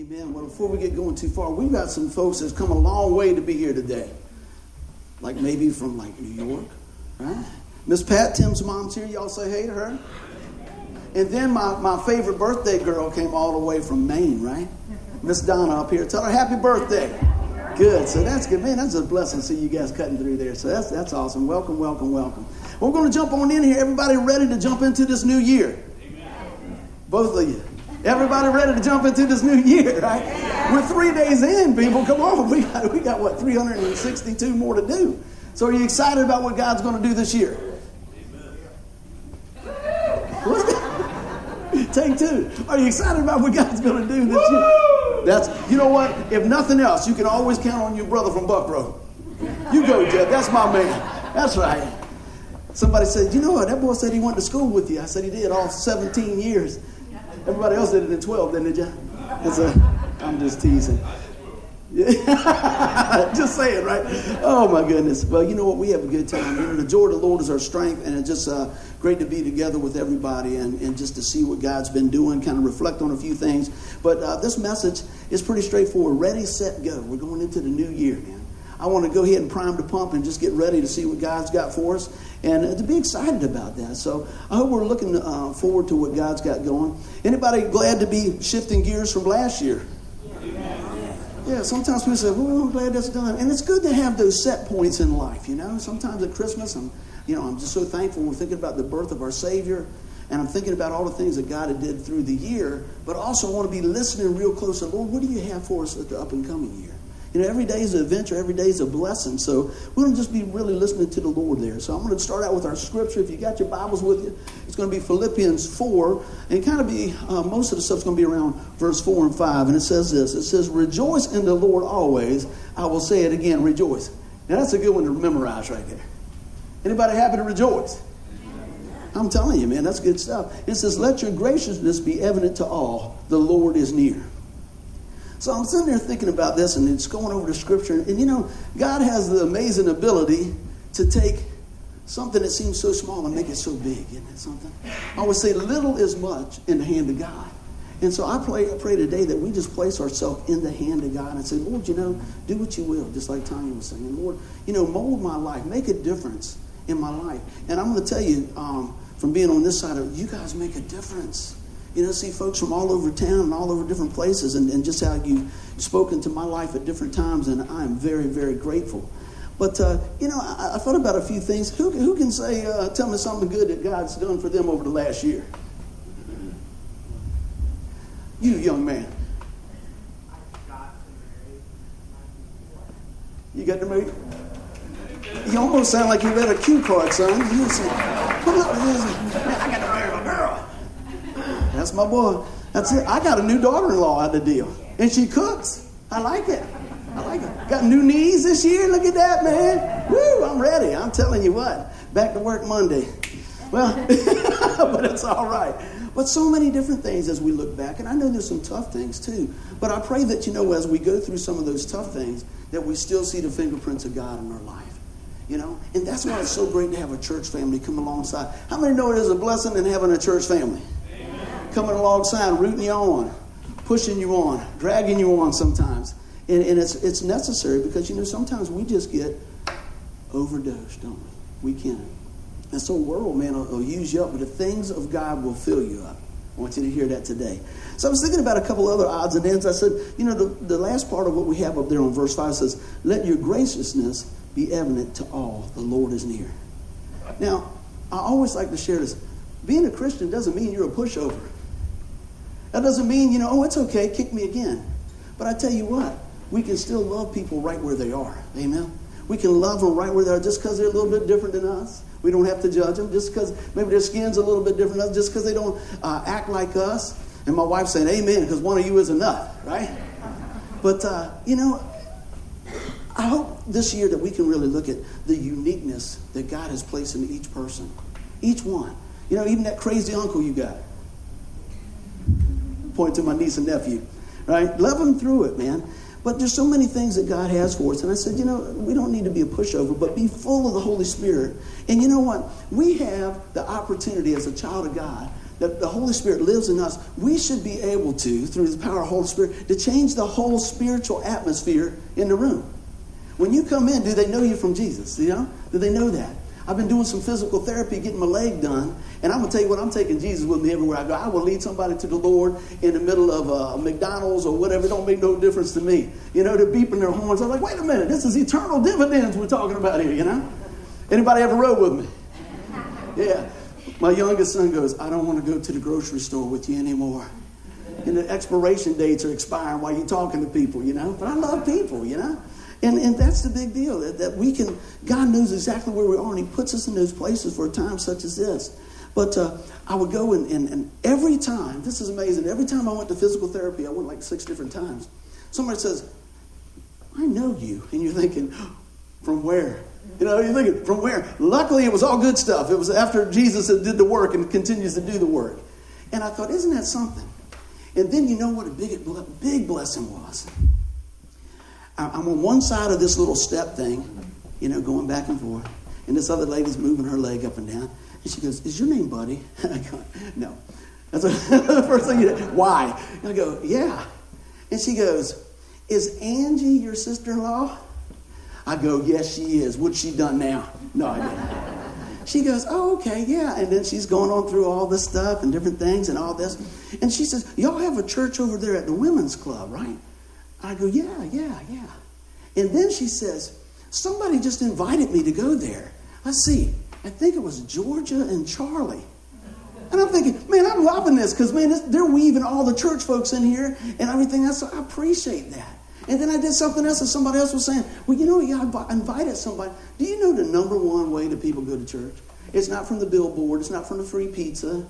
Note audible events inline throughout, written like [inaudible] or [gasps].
Amen. Well, before we get going too far, we've got some folks that's come a long way to be here today. Like maybe from like New York, right? Miss Pat, Tim's mom's here. Y'all say hey to her. And then my, my favorite birthday girl came all the way from Maine, right? Miss Donna up here. Tell her happy birthday. Good. So that's good. Man, that's a blessing to see you guys cutting through there. So that's, that's awesome. Welcome, welcome, welcome. We're going to jump on in here. Everybody ready to jump into this new year? Amen. Both of you. Everybody ready to jump into this new year, right? Yeah. We're three days in, people. Come on. We got, we got, what, 362 more to do. So are you excited about what God's going to do this year? [laughs] Take two. Are you excited about what God's going to do this year? That's, you know what? If nothing else, you can always count on your brother from Buckroe. You go, Jeff. That's my man. That's right. Somebody said, you know what? That boy said he went to school with you. I said he did all 17 years. Everybody else did it in 12, didn't they? I'm just teasing. [laughs] just saying, right? Oh my goodness. Well, you know what? We have a good time. You know, the joy of the Lord is our strength, and it's just uh, great to be together with everybody and, and just to see what God's been doing, kind of reflect on a few things. But uh, this message is pretty straightforward. Ready, set, go. We're going into the new year, man. I want to go ahead and prime the pump and just get ready to see what God's got for us and uh, to be excited about that. So I hope we're looking uh, forward to what God's got going. Anybody glad to be shifting gears from last year? Yeah, sometimes people say, well, I'm glad that's done. And it's good to have those set points in life, you know. Sometimes at Christmas, I'm, you know, I'm just so thankful. We're thinking about the birth of our Savior, and I'm thinking about all the things that God had did through the year, but also want to be listening real close to, Lord, what do you have for us at the up and coming year? You know, every day is an adventure, every day is a blessing. So we to just be really listening to the Lord there. So I'm going to start out with our scripture. If you got your Bibles with you, it's going to be Philippians 4, and kind of be, uh, most of the stuff's going to be around verse 4 and 5. And it says this It says, Rejoice in the Lord always. I will say it again, rejoice. Now that's a good one to memorize right there. Anybody happy to rejoice? I'm telling you, man, that's good stuff. It says, Let your graciousness be evident to all. The Lord is near. So I'm sitting there thinking about this and it's going over the scripture. And, you know, God has the amazing ability to take something that seems so small and make it so big, isn't it something? I would say little is much in the hand of God. And so I pray, I pray today that we just place ourselves in the hand of God and say, Lord, you know, do what you will, just like Tanya was saying. Lord, you know, mold my life, make a difference in my life. And I'm going to tell you, um, from being on this side of you guys make a difference you know, see folks from all over town and all over different places, and, and just how you've spoken to my life at different times, and I am very, very grateful. But, uh, you know, I, I, thought about a few things. Who, who can say, uh, tell me something good that God's done for them over the last year? You, young man. You got to marry? You almost sound like you read a cue card, son. You say, I got to marry. That's my boy. That's it. I got a new daughter-in-law out of the deal, and she cooks. I like it. I like it. Got new knees this year. Look at that, man. Woo! I'm ready. I'm telling you what. Back to work Monday. Well, [laughs] but it's all right. But so many different things as we look back, and I know there's some tough things too. But I pray that you know as we go through some of those tough things, that we still see the fingerprints of God in our life. You know, and that's why it's so great to have a church family come alongside. How many know it is a blessing in having a church family? Coming alongside, rooting you on, pushing you on, dragging you on sometimes. And, and it's, it's necessary because, you know, sometimes we just get overdosed, don't we? We can. And so, world, man, will, will use you up, but the things of God will fill you up. I want you to hear that today. So I was thinking about a couple other odds and ends. I said, you know, the, the last part of what we have up there on verse 5 says, Let your graciousness be evident to all. The Lord is near. Now, I always like to share this. Being a Christian doesn't mean you're a pushover. That doesn't mean, you know, oh, it's okay, kick me again. But I tell you what, we can still love people right where they are. Amen? We can love them right where they are just because they're a little bit different than us. We don't have to judge them just because maybe their skin's a little bit different than us, just because they don't uh, act like us. And my wife saying, Amen, because one of you is enough, right? But, uh, you know, I hope this year that we can really look at the uniqueness that God has placed in each person. Each one. You know, even that crazy uncle you got point to my niece and nephew, right? Love them through it, man. But there's so many things that God has for us. And I said, you know, we don't need to be a pushover, but be full of the Holy Spirit. And you know what? We have the opportunity as a child of God that the Holy Spirit lives in us, we should be able to, through the power of the Holy Spirit, to change the whole spiritual atmosphere in the room. When you come in, do they know you from Jesus? You know? Do they know that? I've been doing some physical therapy, getting my leg done, and I'm gonna tell you what, I'm taking Jesus with me everywhere I go. I will lead somebody to the Lord in the middle of uh, McDonald's or whatever. It don't make no difference to me. You know, they're beeping their horns. I'm like, wait a minute, this is eternal dividends we're talking about here. You know? Anybody ever rode with me? Yeah. My youngest son goes, I don't want to go to the grocery store with you anymore. And the expiration dates are expiring while you're talking to people, you know? But I love people, you know? And, and that's the big deal that, that we can, God knows exactly where we are, and He puts us in those places for a time such as this. But uh, I would go and, and, and every time, this is amazing, every time I went to physical therapy, I went like six different times. Somebody says, I know you. And you're thinking, from where? You know, you're thinking, from where? Luckily, it was all good stuff. It was after Jesus did the work and continues to do the work. And I thought, isn't that something? And then you know what a big, big blessing was? I'm on one side of this little step thing, you know, going back and forth. And this other lady's moving her leg up and down. And she goes, Is your name Buddy? [laughs] And I go, No. That's [laughs] the first thing you do. Why? And I go, Yeah. And she goes, Is Angie your sister in law? I go, Yes, she is. What's she done now? No, I didn't. She goes, Oh, okay, yeah. And then she's going on through all this stuff and different things and all this. And she says, Y'all have a church over there at the women's club, right? I go, Yeah, yeah, yeah. And then she says, Somebody just invited me to go there. Let's see. I think it was Georgia and Charlie. And I'm thinking, man, I'm loving this because, man, this, they're weaving all the church folks in here and everything else. So I appreciate that. And then I did something else, and somebody else was saying, well, you know, yeah, I invited somebody. Do you know the number one way that people go to church? It's not from the billboard, it's not from the free pizza,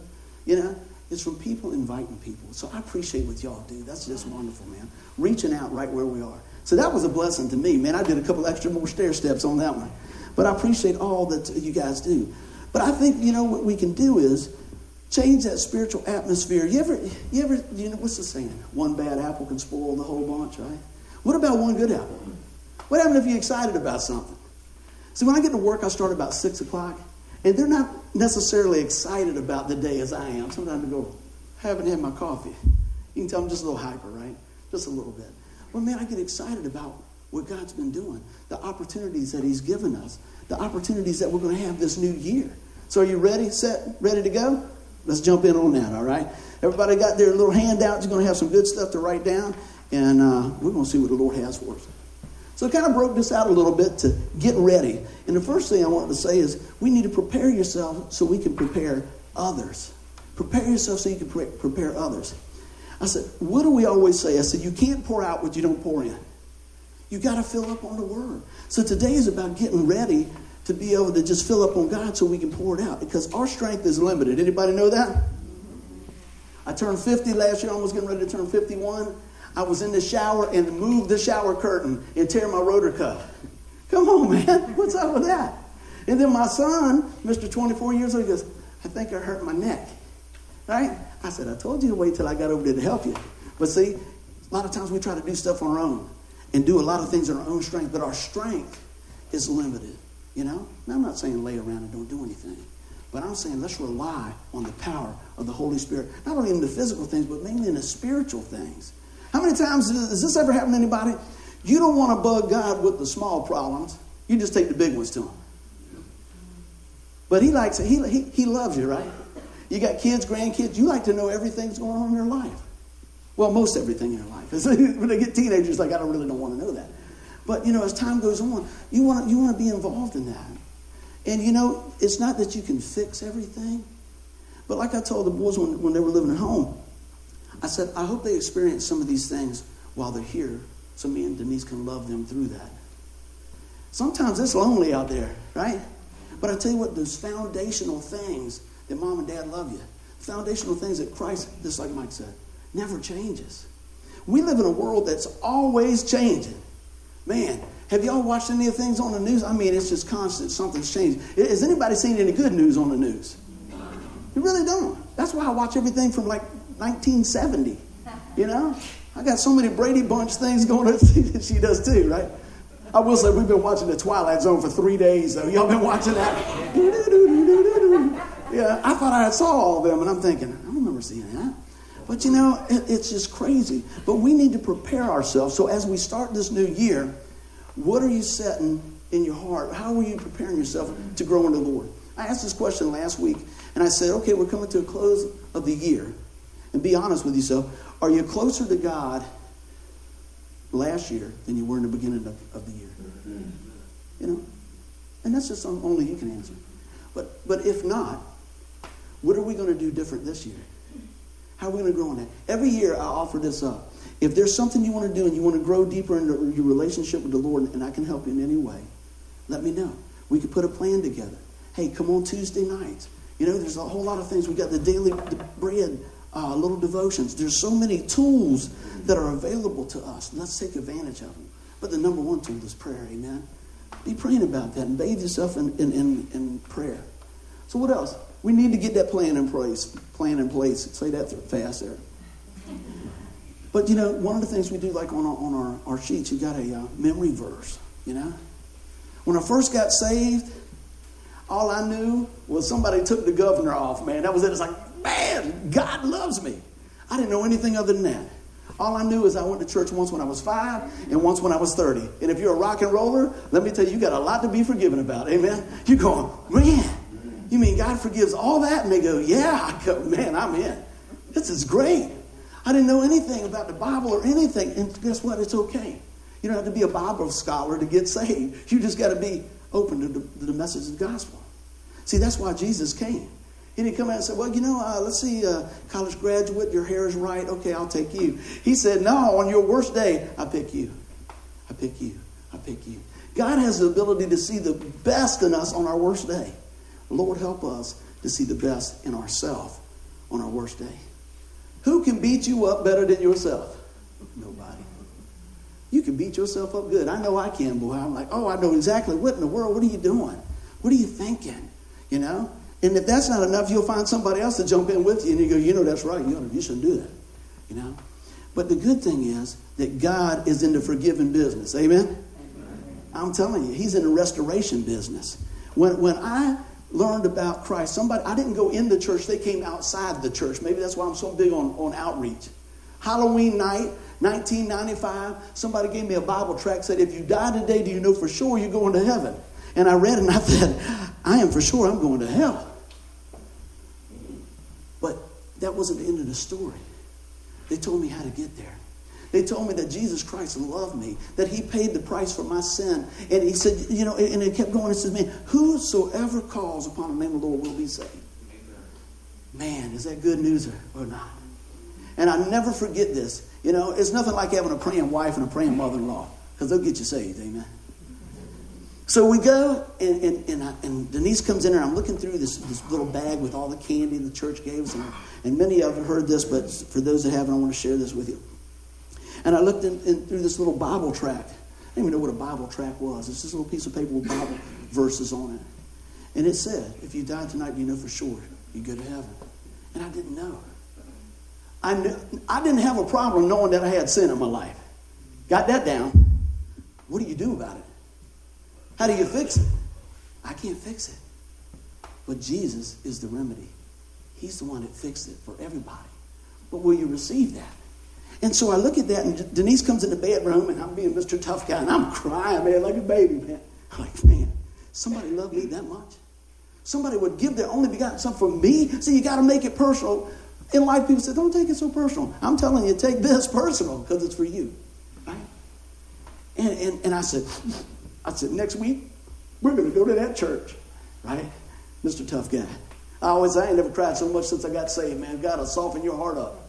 you know, it's from people inviting people. So I appreciate what y'all do. That's just wonderful, man. Reaching out right where we are. So that was a blessing to me, man. I did a couple extra more stair steps on that one. But I appreciate all that you guys do. But I think, you know, what we can do is change that spiritual atmosphere. You ever, you ever, you know, what's the saying? One bad apple can spoil the whole bunch, right? What about one good apple? What happens if you're excited about something? See, when I get to work, I start about 6 o'clock, and they're not necessarily excited about the day as I am. Sometimes I go, haven't had my coffee. You can tell I'm just a little hyper, right? Just a little bit. Well, man, I get excited about what God's been doing, the opportunities that He's given us, the opportunities that we're going to have this new year. So, are you ready, set, ready to go? Let's jump in on that, all right? Everybody got their little handouts. You're going to have some good stuff to write down, and uh, we're going to see what the Lord has for us. So, I kind of broke this out a little bit to get ready. And the first thing I wanted to say is we need to prepare yourself so we can prepare others. Prepare yourself so you can pre- prepare others. I said, what do we always say? I said, you can't pour out what you don't pour in. You got to fill up on the Word. So today is about getting ready to be able to just fill up on God so we can pour it out because our strength is limited. Anybody know that? I turned 50 last year, I almost getting ready to turn 51. I was in the shower and moved the shower curtain and tear my rotor cuff. Come on, man. [laughs] What's up with that? And then my son, Mr. 24 years old, goes, I think I hurt my neck. Right? I said, I told you to wait till I got over there to help you. But see, a lot of times we try to do stuff on our own and do a lot of things in our own strength, but our strength is limited. You know? Now, I'm not saying lay around and don't do anything, but I'm saying let's rely on the power of the Holy Spirit, not only in the physical things, but mainly in the spiritual things. How many times has this ever happened to anybody? You don't want to bug God with the small problems. You just take the big ones to Him. But He likes it. He, he, he loves you, right? You got kids, grandkids. You like to know everything's going on in their life. Well, most everything in your life. [laughs] when they get teenagers, like I don't really don't want to know that. But you know, as time goes on, you want to, you want to be involved in that. And you know, it's not that you can fix everything, but like I told the boys when, when they were living at home, I said, I hope they experience some of these things while they're here, so me and Denise can love them through that. Sometimes it's lonely out there, right? But I tell you what, those foundational things that mom and dad love you, foundational things that Christ, just like Mike said, never changes. We live in a world that's always changing. Man, have y'all watched any of the things on the news? I mean, it's just constant. Something's changed. Has anybody seen any good news on the news? You really don't. That's why I watch everything from like 1970. You know? I got so many Brady Bunch things going on. [laughs] she does too, right? I will say we've been watching The Twilight Zone for three days, though. Y'all been watching that? [laughs] yeah, I thought I saw all of them, and I'm thinking, I remember seeing that. But you know, it, it's just crazy. But we need to prepare ourselves. So as we start this new year, what are you setting in your heart? How are you preparing yourself to grow in the Lord? I asked this question last week, and I said, okay, we're coming to a close of the year. And be honest with yourself. Are you closer to God last year than you were in the beginning of, of the year? You know? And that's just only you can answer. But, but if not, what are we going to do different this year? How are we going to grow in that? Every year I offer this up. If there's something you want to do and you want to grow deeper in your relationship with the Lord and I can help you in any way, let me know. We could put a plan together. Hey, come on Tuesday nights. You know, there's a whole lot of things. We got the daily bread, uh, little devotions. There's so many tools that are available to us. Let's take advantage of them. But the number one tool is prayer. Amen. Be praying about that and bathe yourself in, in, in, in prayer. So what else? We need to get that plan in place. Plan in place. Say that fast there. But you know, one of the things we do, like on our, on our, our sheets, you got a uh, memory verse. You know, when I first got saved, all I knew was somebody took the governor off. Man, that was it. It's like, man, God loves me. I didn't know anything other than that. All I knew is I went to church once when I was five and once when I was 30. And if you're a rock and roller, let me tell you, you got a lot to be forgiven about. Amen. You're going, man, you mean God forgives all that? And they go, yeah. I go, man, I'm in. This is great. I didn't know anything about the Bible or anything. And guess what? It's okay. You don't have to be a Bible scholar to get saved. You just got to be open to the, to the message of the gospel. See, that's why Jesus came. He didn't come out and say, Well, you know, uh, let's see, uh, college graduate, your hair is right. Okay, I'll take you. He said, No, on your worst day, I pick you. I pick you. I pick you. God has the ability to see the best in us on our worst day. Lord, help us to see the best in ourselves on our worst day. Who can beat you up better than yourself? Nobody. You can beat yourself up good. I know I can, boy. I'm like, oh, I know exactly what in the world. What are you doing? What are you thinking? You know? And if that's not enough, you'll find somebody else to jump in with you and you go, you know, that's right. You, you shouldn't do that. You know? But the good thing is that God is in the forgiving business. Amen? Amen? I'm telling you, He's in the restoration business. When, when I learned about Christ. Somebody, I didn't go in the church, they came outside the church. Maybe that's why I'm so big on, on outreach. Halloween night, 1995, somebody gave me a Bible tract, said, If you die today, do you know for sure you're going to heaven? And I read it and I [laughs] said, I am for sure I'm going to hell. That wasn't the end of the story. They told me how to get there. They told me that Jesus Christ loved me, that He paid the price for my sin. And He said, you know, and it kept going. It says, man, whosoever calls upon the name of the Lord will be saved. Man, is that good news or not? And I never forget this. You know, it's nothing like having a praying wife and a praying mother in law, because they'll get you saved. Amen. So we go, and, and, and, I, and, Denise comes in, and I'm looking through this, this little bag with all the candy the church gave us. And, and many of you have heard this, but for those that haven't, I want to share this with you. And I looked in, in, through this little Bible tract. I didn't even know what a Bible tract was. It's this little piece of paper with Bible verses on it. And it said, if you die tonight, you know for sure you go to heaven. And I didn't know. I, knew, I didn't have a problem knowing that I had sin in my life. Got that down. What do you do about it? How do you fix it? I can't fix it. But Jesus is the remedy. He's the one that fixed it for everybody. But will you receive that? And so I look at that, and Denise comes in the bedroom, and I'm being Mr. Tough Guy, and I'm crying, man, like a baby, man. I'm [laughs] like, man, somebody loved me that much. Somebody would give their only begotten son for me. See, you got to make it personal. In life, people say, don't take it so personal. I'm telling you, take this personal because it's for you. Right? And, and, and I said, I said, next week, we're going to go to that church. Right? Mr. Tough Guy. I always, I ain't never cried so much since I got saved, man. God will soften your heart up.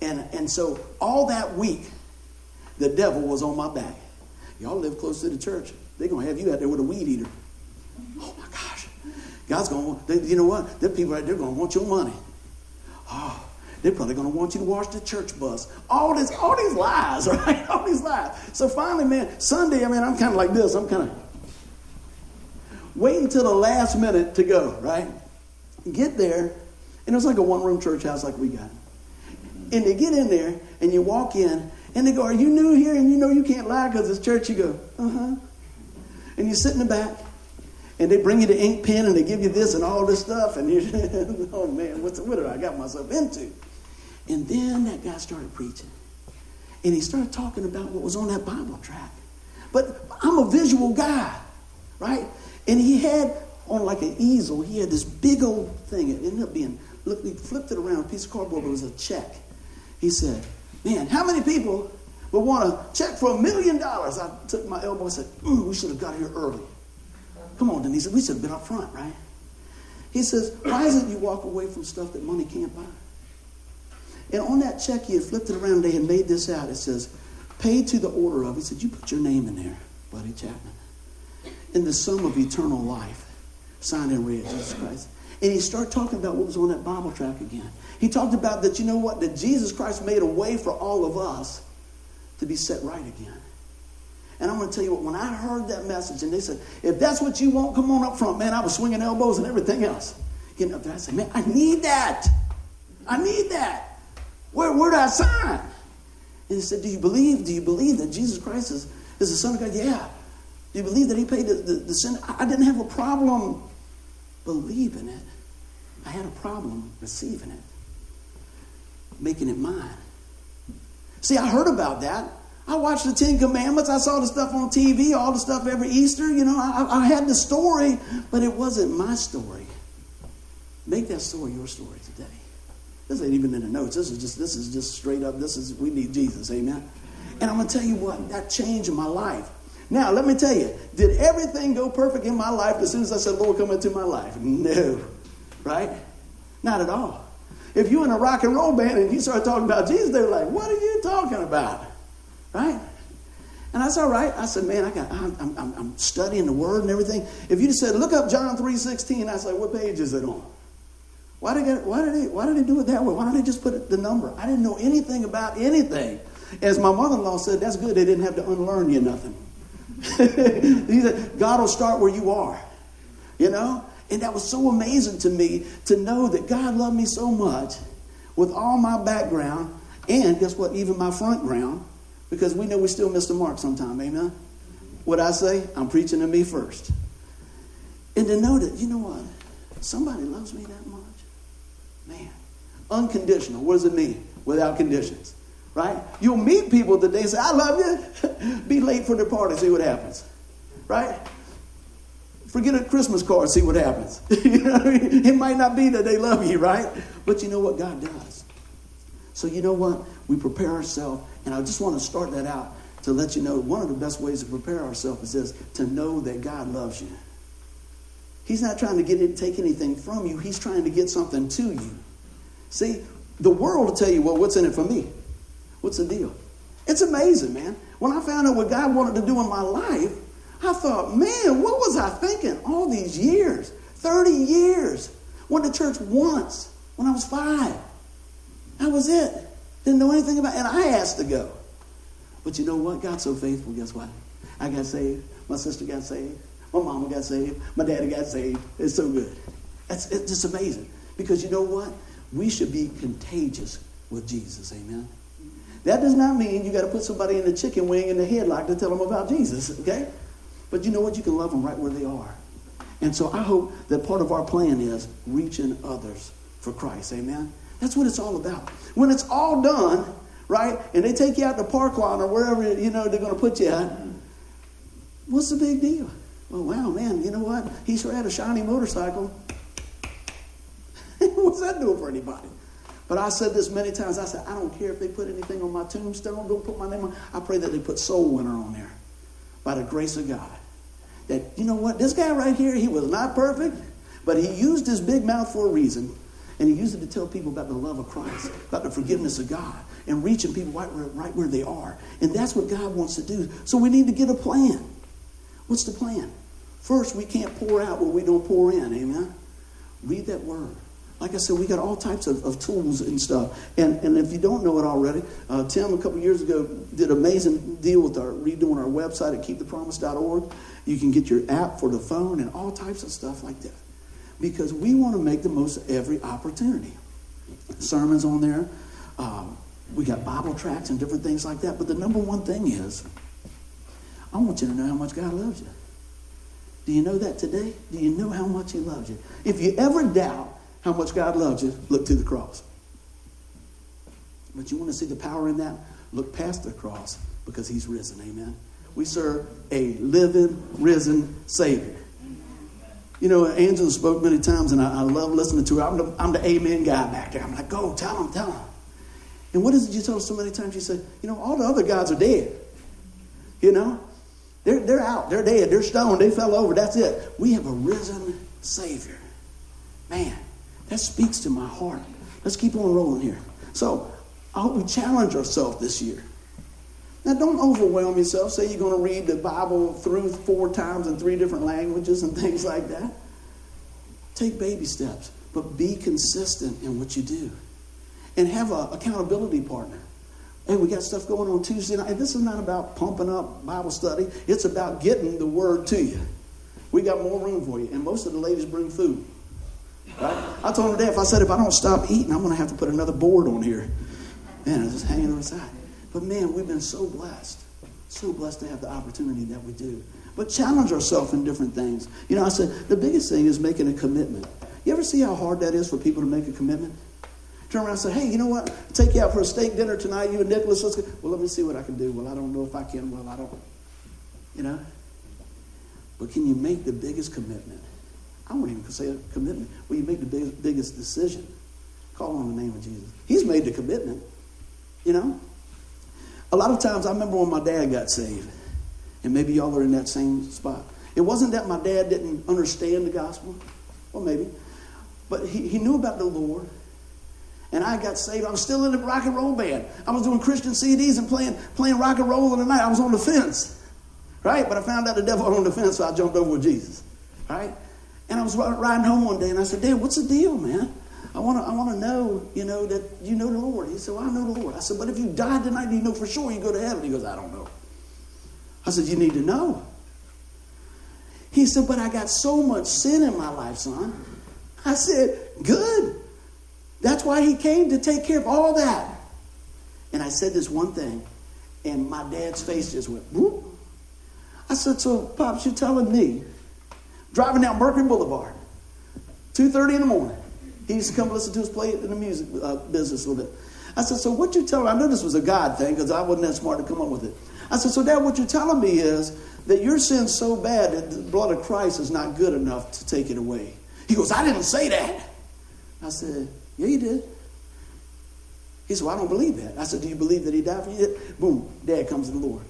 And, and so all that week, the devil was on my back. Y'all live close to the church. They're going to have you out there with a weed eater. Oh my gosh. God's going to, you know what? There people right there going to want your money. Oh, they're probably going to want you to wash the church bus. All this, all these lies, [laughs] right? All these lies. So finally, man, Sunday, I mean, I'm kind of like this. I'm kind of waiting until the last minute to go, right? Get there, and it was like a one room church house like we got. And they get in there, and you walk in, and they go, Are you new here? And you know you can't lie because it's church. You go, Uh huh. And you sit in the back, and they bring you the ink pen and they give you this and all this stuff, and you're, [laughs] oh man, what's what did I got myself into? And then that guy started preaching, and he started talking about what was on that Bible tract. But I'm a visual guy, right? And he had on like an easel, he had this big old thing. It ended up being, look, he flipped it around, a piece of cardboard, but it was a check. He said, Man, how many people would want to check for a million dollars? I took my elbow and said, mm, We should have got here early. Come on, Denise, we should have been up front, right? He says, Why is it you walk away from stuff that money can't buy? And on that check, he had flipped it around, they had made this out. It says, Paid to the order of. He said, You put your name in there, Buddy Chapman. In the sum of eternal life, signed in red, Jesus Christ. And he started talking about what was on that Bible tract again. He talked about that, you know what, that Jesus Christ made a way for all of us to be set right again. And I'm going to tell you what, when I heard that message and they said, if that's what you want, come on up front, man, I was swinging elbows and everything else. Getting up there, I said, man, I need that. I need that. Where, where do I sign? And he said, do you believe, do you believe that Jesus Christ is, is the Son of God? Yeah. Do you believe that he paid the, the, the sin? I didn't have a problem believing it. I had a problem receiving it, making it mine. See, I heard about that. I watched the Ten Commandments. I saw the stuff on TV, all the stuff every Easter. You know, I, I had the story, but it wasn't my story. Make that story your story today. This ain't even in the notes. This is just this is just straight up. This is we need Jesus. Amen. And I'm gonna tell you what that changed my life. Now let me tell you, did everything go perfect in my life as soon as I said, "Lord, come into my life"? No, right? Not at all. If you're in a rock and roll band and you start talking about Jesus, they're like, "What are you talking about?" Right? And that's all right. I said, man, I got, I'm, I'm, I'm studying the word and everything. If you just said, look up John 3.16, I said, what page is it on? Why did, they, why, did why did do it that way? Why don't they just put the number? I didn't know anything about anything. As my mother-in-law said, that's good. They didn't have to unlearn you nothing. [laughs] he said, God will start where you are. You know? And that was so amazing to me to know that God loved me so much with all my background and guess what? Even my front ground because we know we still miss the mark sometime. Amen? What I say, I'm preaching to me first. And to know that, you know what? Somebody loves me that much. Man. Unconditional. What does it mean? Without conditions. Right? You'll meet people today say, I love you. [laughs] Be late for the party, see what happens. Right? Forget a Christmas card, see what happens. [laughs] you know I mean? It might not be that they love you, right? But you know what God does. So you know what? We prepare ourselves and I just want to start that out to let you know one of the best ways to prepare ourselves is this to know that God loves you. He's not trying to get it, take anything from you, He's trying to get something to you. See, the world will tell you, well, what's in it for me? What's the deal? It's amazing, man. When I found out what God wanted to do in my life, I thought, man, what was I thinking all these years? 30 years. Went to church once when I was five. That was it. Didn't know anything about it. And I asked to go. But you know what? God's so faithful. Guess what? I got saved. My sister got saved. My mama got saved. My daddy got saved. It's so good. It's, it's just amazing. Because you know what? We should be contagious with Jesus. Amen. That does not mean you got to put somebody in the chicken wing in the headlock to tell them about Jesus. Okay? But you know what? You can love them right where they are. And so I hope that part of our plan is reaching others for Christ. Amen. That's what it's all about. When it's all done, right, and they take you out to park lot or wherever you know they're going to put you at, what's the big deal? Well, wow, man, you know what? He sure had a shiny motorcycle. [laughs] what's that doing for anybody? But I said this many times. I said, I don't care if they put anything on my tombstone, don't put my name on. I pray that they put soul winner on there by the grace of God. That, you know what? This guy right here, he was not perfect, but he used his big mouth for a reason. And he used it to tell people about the love of Christ, about the forgiveness of God, and reaching people right where, right where they are. And that's what God wants to do. So we need to get a plan. What's the plan? First, we can't pour out what we don't pour in. Amen? Read that word. Like I said, we got all types of, of tools and stuff. And, and if you don't know it already, uh, Tim, a couple years ago, did an amazing deal with our redoing our website at keepthepromise.org. You can get your app for the phone and all types of stuff like that because we want to make the most of every opportunity. Sermons on there. Um, we got Bible tracts and different things like that. But the number one thing is, I want you to know how much God loves you. Do you know that today? Do you know how much He loves you? If you ever doubt how much God loves you, look to the cross. But you want to see the power in that? Look past the cross because He's risen. Amen. We serve a living, risen Savior. You know, Angela spoke many times, and I, I love listening to her. I'm the, I'm the amen guy back there. I'm like, go, tell him, tell him. And what is it you told us so many times? You said, you know, all the other gods are dead. You know, they're, they're out. They're dead. They're stoned. They fell over. That's it. We have a risen Savior. Man, that speaks to my heart. Let's keep on rolling here. So, I hope we challenge ourselves this year. Now, don't overwhelm yourself. Say you're going to read the Bible through four times in three different languages and [laughs] things like that. Take baby steps, but be consistent in what you do. And have an accountability partner. Hey, we got stuff going on Tuesday night. This is not about pumping up Bible study, it's about getting the word to you. We got more room for you. And most of the ladies bring food. Right? I told them today, if I said if I don't stop eating, I'm going to have to put another board on here. Man, it's just hanging on the side. But man, we've been so blessed. So blessed to have the opportunity that we do. But challenge ourselves in different things. You know, I said the biggest thing is making a commitment. You ever see how hard that is for people to make a commitment? Turn around and say, hey, you know what? take you out for a steak dinner tonight, you and Nicholas. Let's go. Well, let me see what I can do. Well, I don't know if I can. Well, I don't. You know? But can you make the biggest commitment? I won't even say a commitment. Well, you make the biggest, biggest decision. Call on the name of Jesus. He's made the commitment. You know? A lot of times, I remember when my dad got saved, and maybe y'all are in that same spot. It wasn't that my dad didn't understand the gospel, well, maybe, but he, he knew about the Lord. And I got saved. I was still in the rock and roll band. I was doing Christian CDs and playing, playing rock and roll in the night. I was on the fence, right? But I found out the devil was on the fence, so I jumped over with Jesus, right? And I was riding home one day, and I said, Dad, what's the deal, man? I want to I wanna know, you know, that you know the Lord. He said, well, I know the Lord. I said, but if you died tonight, you know for sure you go to heaven? He goes, I don't know. I said, you need to know. He said, but I got so much sin in my life, son. I said, good. That's why he came to take care of all that. And I said this one thing, and my dad's face just went, whoop. I said, so, Pops, you're telling me, driving down Mercury Boulevard, 2.30 in the morning, he used to come listen to us play in the music uh, business a little bit. I said, so what you telling me? I know this was a God thing because I wasn't that smart to come up with it. I said, so Dad, what you're telling me is that your sin's so bad that the blood of Christ is not good enough to take it away. He goes, I didn't say that. I said, yeah, you did. He said, well, I don't believe that. I said, do you believe that he died for you? Boom, Dad comes to the Lord.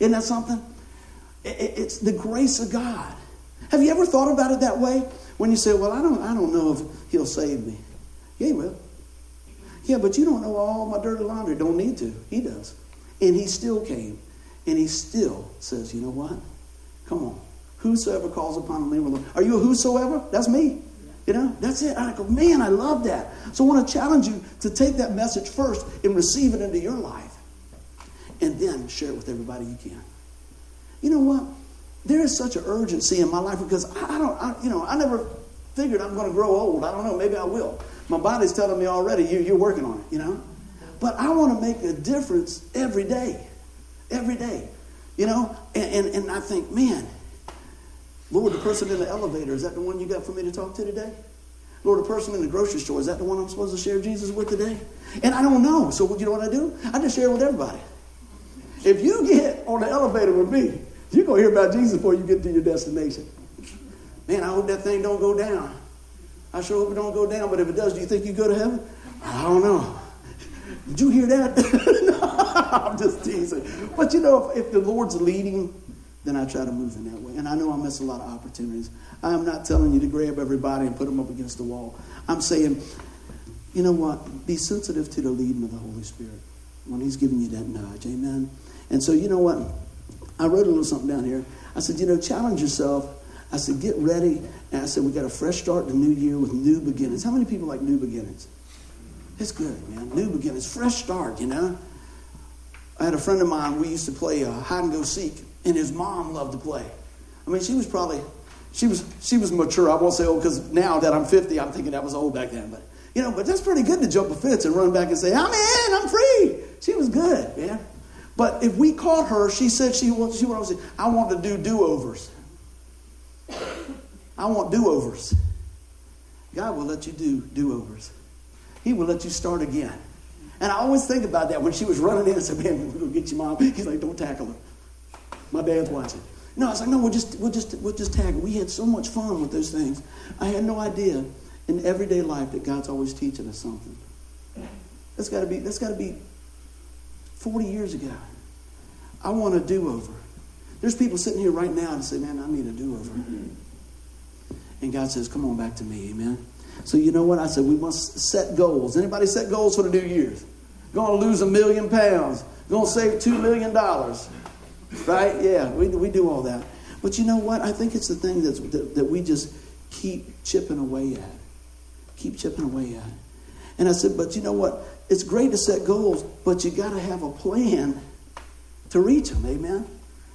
Isn't that something? It's the grace of God. Have you ever thought about it that way? When you say, well, I don't, I don't know if he'll save me. Yeah, he will. Yeah, but you don't know all my dirty laundry. Don't need to. He does. And he still came. And he still says, you know what? Come on. Whosoever calls upon the name of the Lord. Are you a whosoever? That's me. You know, that's it. I go, man, I love that. So I want to challenge you to take that message first and receive it into your life. And then share it with everybody you can. You know what? There is such an urgency in my life because I don't, I, you know, I never figured I'm going to grow old. I don't know. Maybe I will. My body's telling me already, you, you're working on it, you know? But I want to make a difference every day. Every day. You know? And, and, and I think, man, Lord, the person in the elevator, is that the one you got for me to talk to today? Lord, the person in the grocery store, is that the one I'm supposed to share Jesus with today? And I don't know. So you know what I do? I just share it with everybody. If you get on the elevator with me, you're going to hear about Jesus before you get to your destination. Man, I hope that thing don't go down. I sure hope it don't go down, but if it does, do you think you go to heaven? I don't know. Did you hear that? [laughs] no, I'm just teasing. But you know, if, if the Lord's leading, then I try to move in that way. And I know I miss a lot of opportunities. I am not telling you to grab everybody and put them up against the wall. I'm saying, you know what? Be sensitive to the leading of the Holy Spirit when He's giving you that nudge. Amen. And so, you know what? I wrote a little something down here. I said, you know, challenge yourself. I said, get ready. And I said, we got a fresh start the new year with new beginnings. How many people like new beginnings? It's good, man. New beginnings, fresh start, you know. I had a friend of mine, we used to play uh, hide and go seek, and his mom loved to play. I mean, she was probably, she was, she was mature. I won't say old because now that I'm 50, I'm thinking that was old back then. But, you know, but that's pretty good to jump a fence and run back and say, I'm in, I'm free. She was good, man. But if we caught her, she said she, she what I want to do do overs. I want do overs. God will let you do do overs. He will let you start again. And I always think about that when she was running in and said, Man, we're going to get you, mom. He's like, Don't tackle her. My dad's watching. No, I was like, No, we'll just, we'll just, we'll just tackle. We had so much fun with those things. I had no idea in everyday life that God's always teaching us something. That's got to be, that's got to be 40 years ago. I want a do over. There's people sitting here right now and say, Man, I need a do over. And God says, Come on back to me, amen. So you know what? I said we must set goals. Anybody set goals for the new year's? Going to lose a million pounds. Going to save two million dollars. Right? Yeah, we, we do all that. But you know what? I think it's the thing that's, that, that we just keep chipping away at. Keep chipping away at. And I said, but you know what? It's great to set goals, but you got to have a plan to reach them. Amen?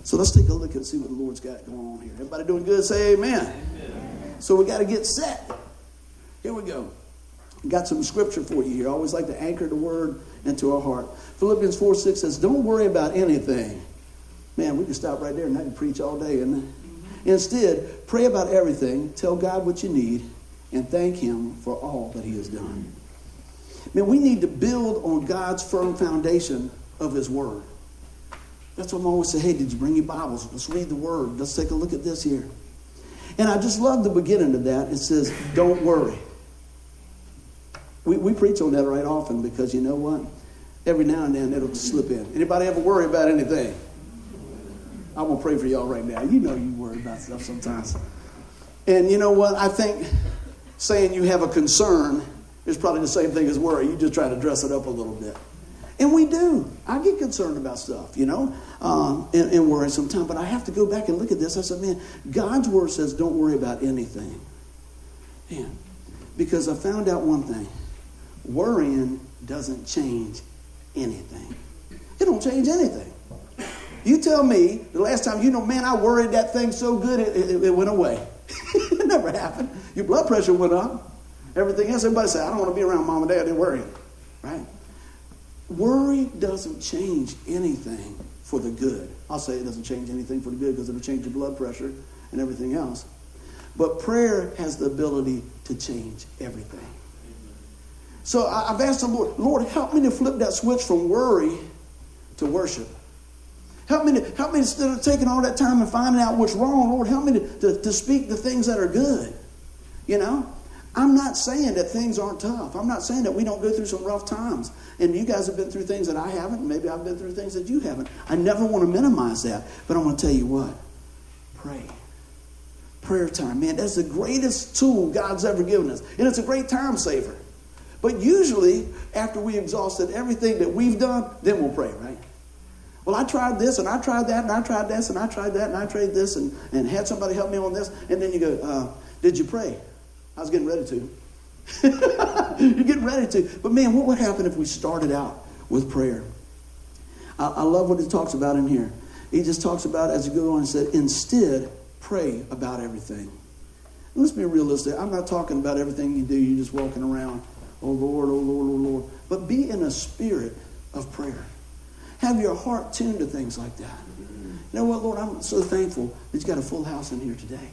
So let's take a look and see what the Lord's got going on here. Everybody doing good? Say amen. amen. So we got to get set. Here we go. Got some scripture for you here. I always like to anchor the word into our heart. Philippians 4 6 says, Don't worry about anything. Man, we can stop right there and I can preach all day. And mm-hmm. instead, pray about everything. Tell God what you need and thank Him for all that He has done. Man, we need to build on God's firm foundation of His Word. That's what I'm always saying. Hey, did you bring your Bibles? Let's read the Word. Let's take a look at this here. And I just love the beginning of that. It says, Don't worry. We, we preach on that right often because you know what? Every now and then it'll slip in. Anybody ever worry about anything? I'm going to pray for y'all right now. You know you worry about stuff sometimes. And you know what? I think saying you have a concern is probably the same thing as worry. You just try to dress it up a little bit. And we do. I get concerned about stuff, you know, um, and, and worry sometimes. But I have to go back and look at this. I said, man, God's word says don't worry about anything. Man, because I found out one thing worrying doesn't change anything. It don't change anything. You tell me the last time you know, man, I worried that thing so good it, it, it went away. [laughs] it never happened. Your blood pressure went up. Everything else, everybody said, I don't want to be around mom and dad. They're worrying. Right? Worry doesn't change anything for the good. I'll say it doesn't change anything for the good because it'll change your blood pressure and everything else. But prayer has the ability to change everything. So I've asked the Lord, Lord, help me to flip that switch from worry to worship. Help me to help me instead of taking all that time and finding out what's wrong, Lord, help me to, to, to speak the things that are good. You know? I'm not saying that things aren't tough. I'm not saying that we don't go through some rough times. And you guys have been through things that I haven't. Maybe I've been through things that you haven't. I never want to minimize that. But I'm going to tell you what pray. Prayer time. Man, that's the greatest tool God's ever given us. And it's a great time saver. But usually, after we exhausted everything that we've done, then we'll pray, right? Well, I tried this and I tried that and I tried this and I tried that and I tried this and, and had somebody help me on this. And then you go, uh, Did you pray? I was getting ready to. [laughs] You're getting ready to. But man, what would happen if we started out with prayer? I, I love what he talks about in here. He just talks about as he goes on and said, instead, pray about everything. Let's be realistic. I'm not talking about everything you do, you're just walking around, oh Lord, oh Lord, oh Lord. But be in a spirit of prayer. Have your heart tuned to things like that. You know what, Lord, I'm so thankful that you got a full house in here today.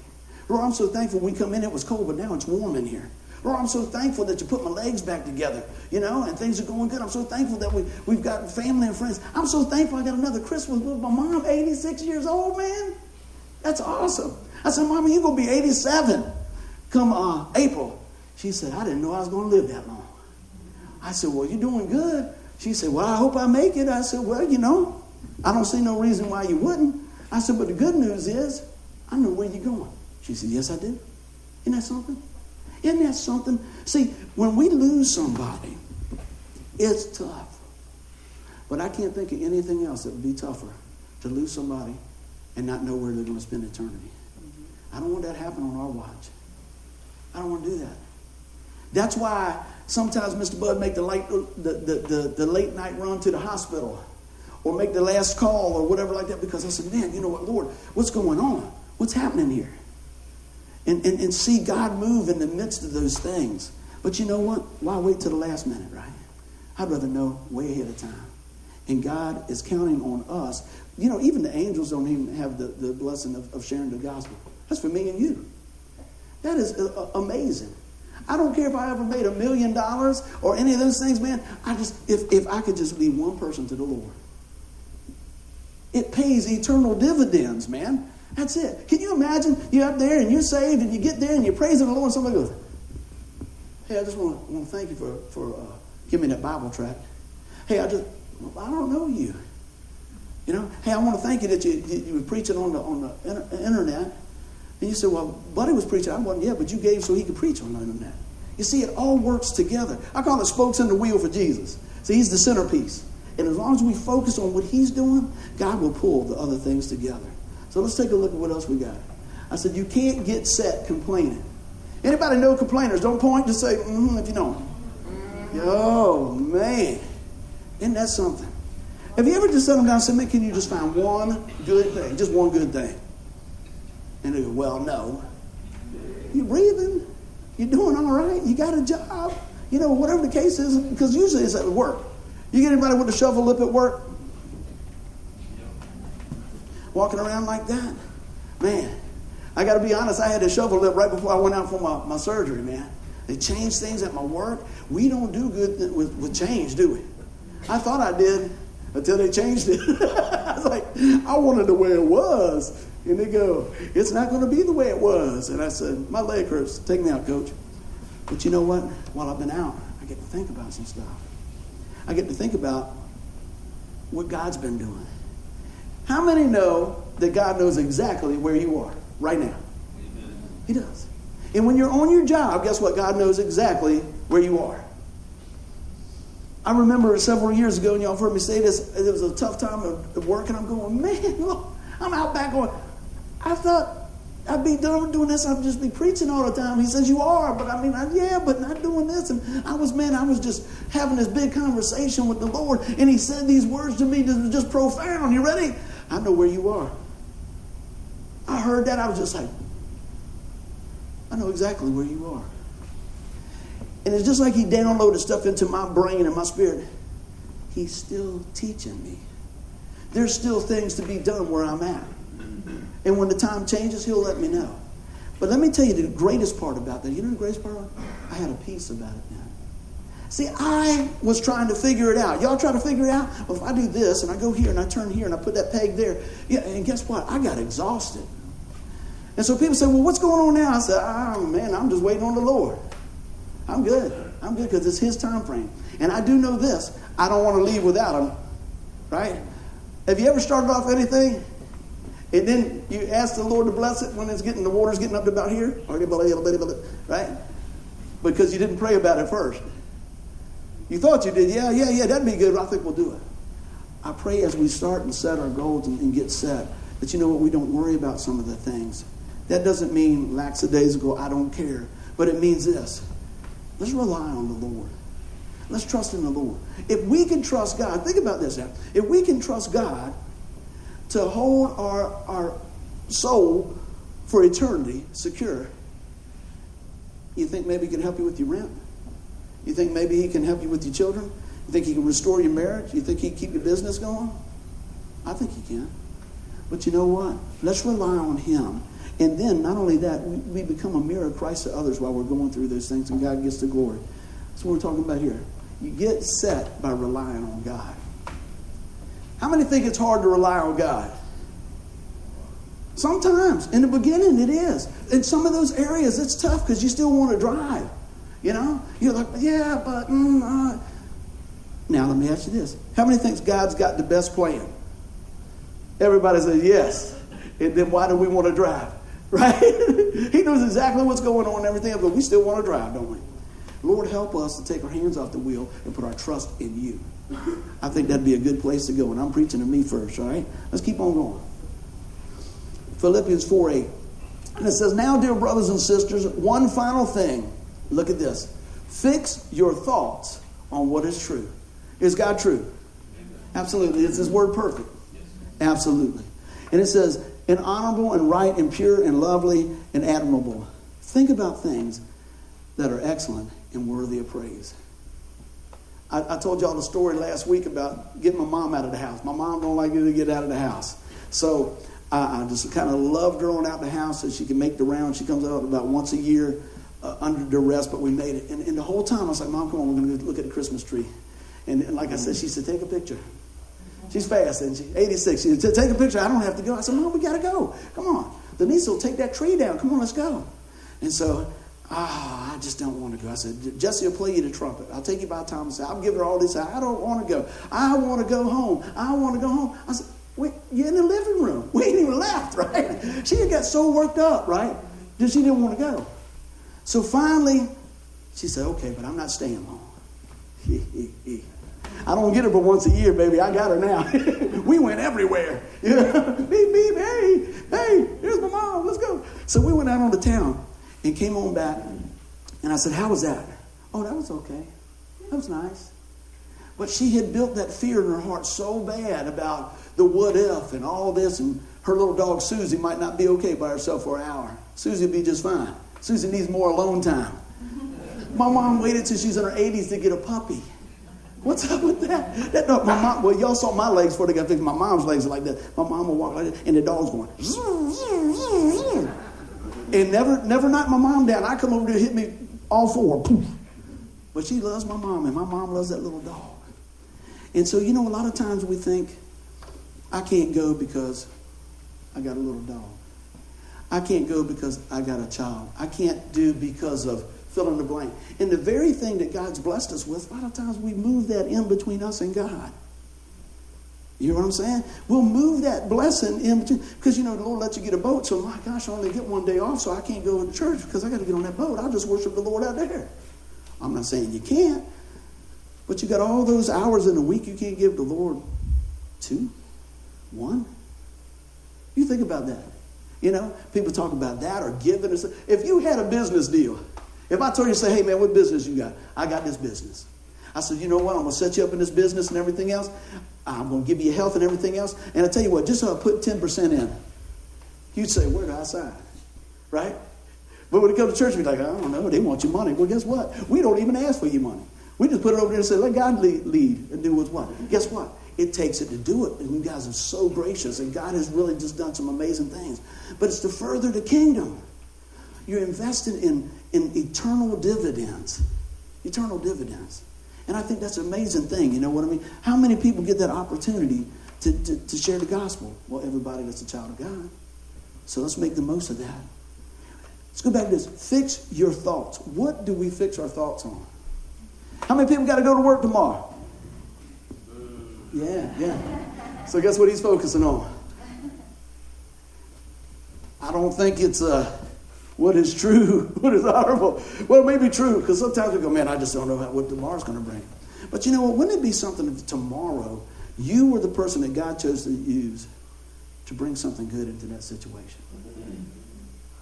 Lord, I'm so thankful we come in, it was cold, but now it's warm in here. Lord, I'm so thankful that you put my legs back together, you know, and things are going good. I'm so thankful that we, we've got family and friends. I'm so thankful I got another Christmas with my mom, 86 years old, man. That's awesome. I said, Mama, you're going to be 87 come uh, April. She said, I didn't know I was going to live that long. I said, Well, you're doing good. She said, Well, I hope I make it. I said, Well, you know, I don't see no reason why you wouldn't. I said, But the good news is, I know where you're going. She said, Yes, I do. Isn't that something? Isn't that something? See, when we lose somebody, it's tough. But I can't think of anything else that would be tougher to lose somebody and not know where they're going to spend eternity. I don't want that to happen on our watch. I don't want to do that. That's why sometimes Mr. Bud make the late, the, the, the, the late night run to the hospital or make the last call or whatever like that because I said, man, you know what, Lord, what's going on? What's happening here? and, and, and see God move in the midst of those things. But you know what? Why wait till the last minute, right? I'd rather know way ahead of time. And God is counting on us. You know, even the angels don't even have the, the blessing of, of sharing the gospel. That's for me and you. That is uh, amazing. I don't care if I ever made a million dollars or any of those things, man. I just, if, if I could just lead one person to the Lord, it pays eternal dividends, man. That's it. Can you imagine you're up there and you're saved and you get there and you're praising the Lord and somebody goes, Hey, I just want to, thank you for, for uh, giving me that Bible tract. Hey, I just, I don't know you. You know, hey, I want to thank you that you, you were preaching on the, on the internet. And you said, well, Buddy was preaching. I wasn't, yeah, but you gave so he could preach on the internet. You see, it all works together. I call it spokes in the wheel for Jesus. See, he's the centerpiece. And as long as we focus on what he's doing, God will pull the other things together. So let's take a look at what else we got. I said, you can't get set complaining. Anybody know complainers? Don't point, just say, mm-hmm, if you know. Oh, man. Isn't that something? Have you ever just sat them down and said, man, can you just find one good thing? Just one good thing. And they go, well, no. You're breathing? You're doing all right? You got a job? You know, whatever the case is, because usually it's at work. You get anybody with a shovel lip at work? Walking around like that? Man, I got to be honest, I had a shovel lip right before I went out for my, my surgery, man. They changed things at my work. We don't do good with, with change, do we? I thought I did until they changed it. [laughs] I was like, I wanted the way it was. And they go, it's not going to be the way it was. And I said, my leg hurts. Take me out, coach. But you know what? While I've been out, I get to think about some stuff. I get to think about what God's been doing. How many know that God knows exactly where you are right now? Amen. He does. And when you're on your job, guess what? God knows exactly where you are. I remember several years ago, and y'all heard me say this, it was a tough time of work, and I'm going, man, look, [laughs] I'm out back going, I thought I'd be done doing this, I'd just be preaching all the time. He says, You are, but I mean, I, yeah, but not doing this. And I was, man, I was just having this big conversation with the Lord, and He said these words to me that just profound. You ready? I know where you are. I heard that, I was just like, I know exactly where you are. And it's just like He downloaded stuff into my brain and my spirit. He's still teaching me. There's still things to be done where I'm at. And when the time changes, he'll let me know. But let me tell you the greatest part about that. You know the greatest part? I had a peace about it now. See, I was trying to figure it out. Y'all try to figure it out? Well, if I do this and I go here and I turn here and I put that peg there, yeah, and guess what? I got exhausted. And so people say, well, what's going on now? I said, oh, man, I'm just waiting on the Lord. I'm good. I'm good because it's His time frame. And I do know this. I don't want to leave without Him. Right? Have you ever started off anything and then you ask the Lord to bless it when it's getting the water's getting up to about here, right? Because you didn't pray about it first. You thought you did, yeah, yeah, yeah, that'd be good. I think we'll do it. I pray as we start and set our goals and, and get set that you know what we don't worry about some of the things. That doesn't mean lackadaisical, I don't care, but it means this: let's rely on the Lord. Let's trust in the Lord. If we can trust God, think about this now. If we can trust God to hold our, our soul for eternity secure, you think maybe he can help you with your rent? You think maybe he can help you with your children? You think he can restore your marriage? You think he can keep your business going? I think he can. But you know what? Let's rely on him. And then, not only that, we, we become a mirror of Christ to others while we're going through those things, and God gets the glory. That's what we're talking about here. You get set by relying on God. How many think it's hard to rely on God? Sometimes. In the beginning, it is. In some of those areas, it's tough because you still want to drive. You know? You're like, yeah, but. Mm, uh. Now, let me ask you this. How many thinks God's got the best plan? Everybody says yes. And then why do we want to drive? [laughs] Right? he knows exactly what's going on and everything, but we still want to drive, don't we? Lord, help us to take our hands off the wheel and put our trust in you. I think that'd be a good place to go. And I'm preaching to me first, all right? Let's keep on going. Philippians 4 8. And it says, Now, dear brothers and sisters, one final thing. Look at this. Fix your thoughts on what is true. Is God true? Absolutely. Is His word perfect? Absolutely. And it says, and honorable and right and pure and lovely and admirable. Think about things that are excellent and worthy of praise. I, I, told y'all the story last week about getting my mom out of the house. My mom don't like me to get out of the house. So I, I just kind of loved growing out the house so she can make the round. She comes out about once a year uh, under duress, but we made it. And, and, the whole time I was like, Mom, come on, we're going to look at the Christmas tree. And, and, like I said, she said, take a picture. She's fast, isn't she? 86. She said, take a picture. I don't have to go. I said, Mom, we got to go. Come on. Denise will take that tree down. Come on, let's go. And so, ah, oh, I just don't want to go. I said, Jesse will play you the trumpet. I'll take you by time and say, I'm giving her all this. I don't want to go. I want to go home. I want to go home. I said, Wait, you're in the living room. [laughs] We ain't even left, right? [laughs] She got so worked up, right? That she didn't want to go. So finally, she said, okay, but I'm not staying long. [laughs] I don't get her but once a year, baby. I got her now. we went everywhere. beep, beep, hey, hey, here's my mom. Let's go. So we went out on the town and came on back. And I said, how was that? Oh, that was okay. That was nice. But she had built that fear in her heart so bad about the what if and all this, and her little dog Susie might not be okay by herself for an hour. Susie would be just fine. Susie needs more alone time. [laughs] My mom waited till she's in her 80s to get a puppy. What's up with that? That dog, my mom. Well, y'all saw my legs before they got fixed. My mom's legs are like that. My mom will walk like that, and the dog's going. And never, never knock my mom down. I come over there, hit me all four, poof. But she loves my mom, and my mom loves that little dog. And so, you know, a lot of times we think, I can't go because I got a little dog. I can't go because I got a child. I can't do because of fill in the blank. And the very thing that God's blessed us with, a lot of times we move that in between us and God. You know what I'm saying? We'll move that blessing in between. Because, you know, the Lord lets you get a boat. So, my gosh, I only get one day off, so I can't go to church because I got to get on that boat. I'll just worship the Lord out there. I'm not saying you can't. But you got all those hours in a week you can't give the Lord to. One? You think about that. You know, people talk about that or giving. Or if you had a business deal, if I told you, say, hey man, what business you got? I got this business. I said, you know what? I'm going to set you up in this business and everything else. I'm going to give you health and everything else. And I tell you what, just so I put 10% in, you'd say, where do I sign? Right? But when it comes to church, we're like, I don't know, they want your money. Well, guess what? We don't even ask for your money. We just put it over there and say, let God lead, and do with what? Guess what? it takes it to do it. And you guys are so gracious, and God has really just done some amazing things. But it's to further the kingdom. You're investing in, in eternal dividends. Eternal dividends. And I think that's an amazing thing. You know what I mean? How many people get that opportunity to, to, to share the gospel? Well, everybody that's a child of God. So let's make the most of that. Let's go back to this. Fix your thoughts. What do we fix our thoughts on? How many people got to go to work tomorrow? Yeah, yeah. So guess what he's focusing on? I don't think it's uh, what is true, [laughs] what is honorable. Well, it may be true because sometimes we go, man, I just don't know what tomorrow's going to bring. But you know what? Wouldn't it be something if tomorrow you were the person that God chose to use to bring something good into that situation?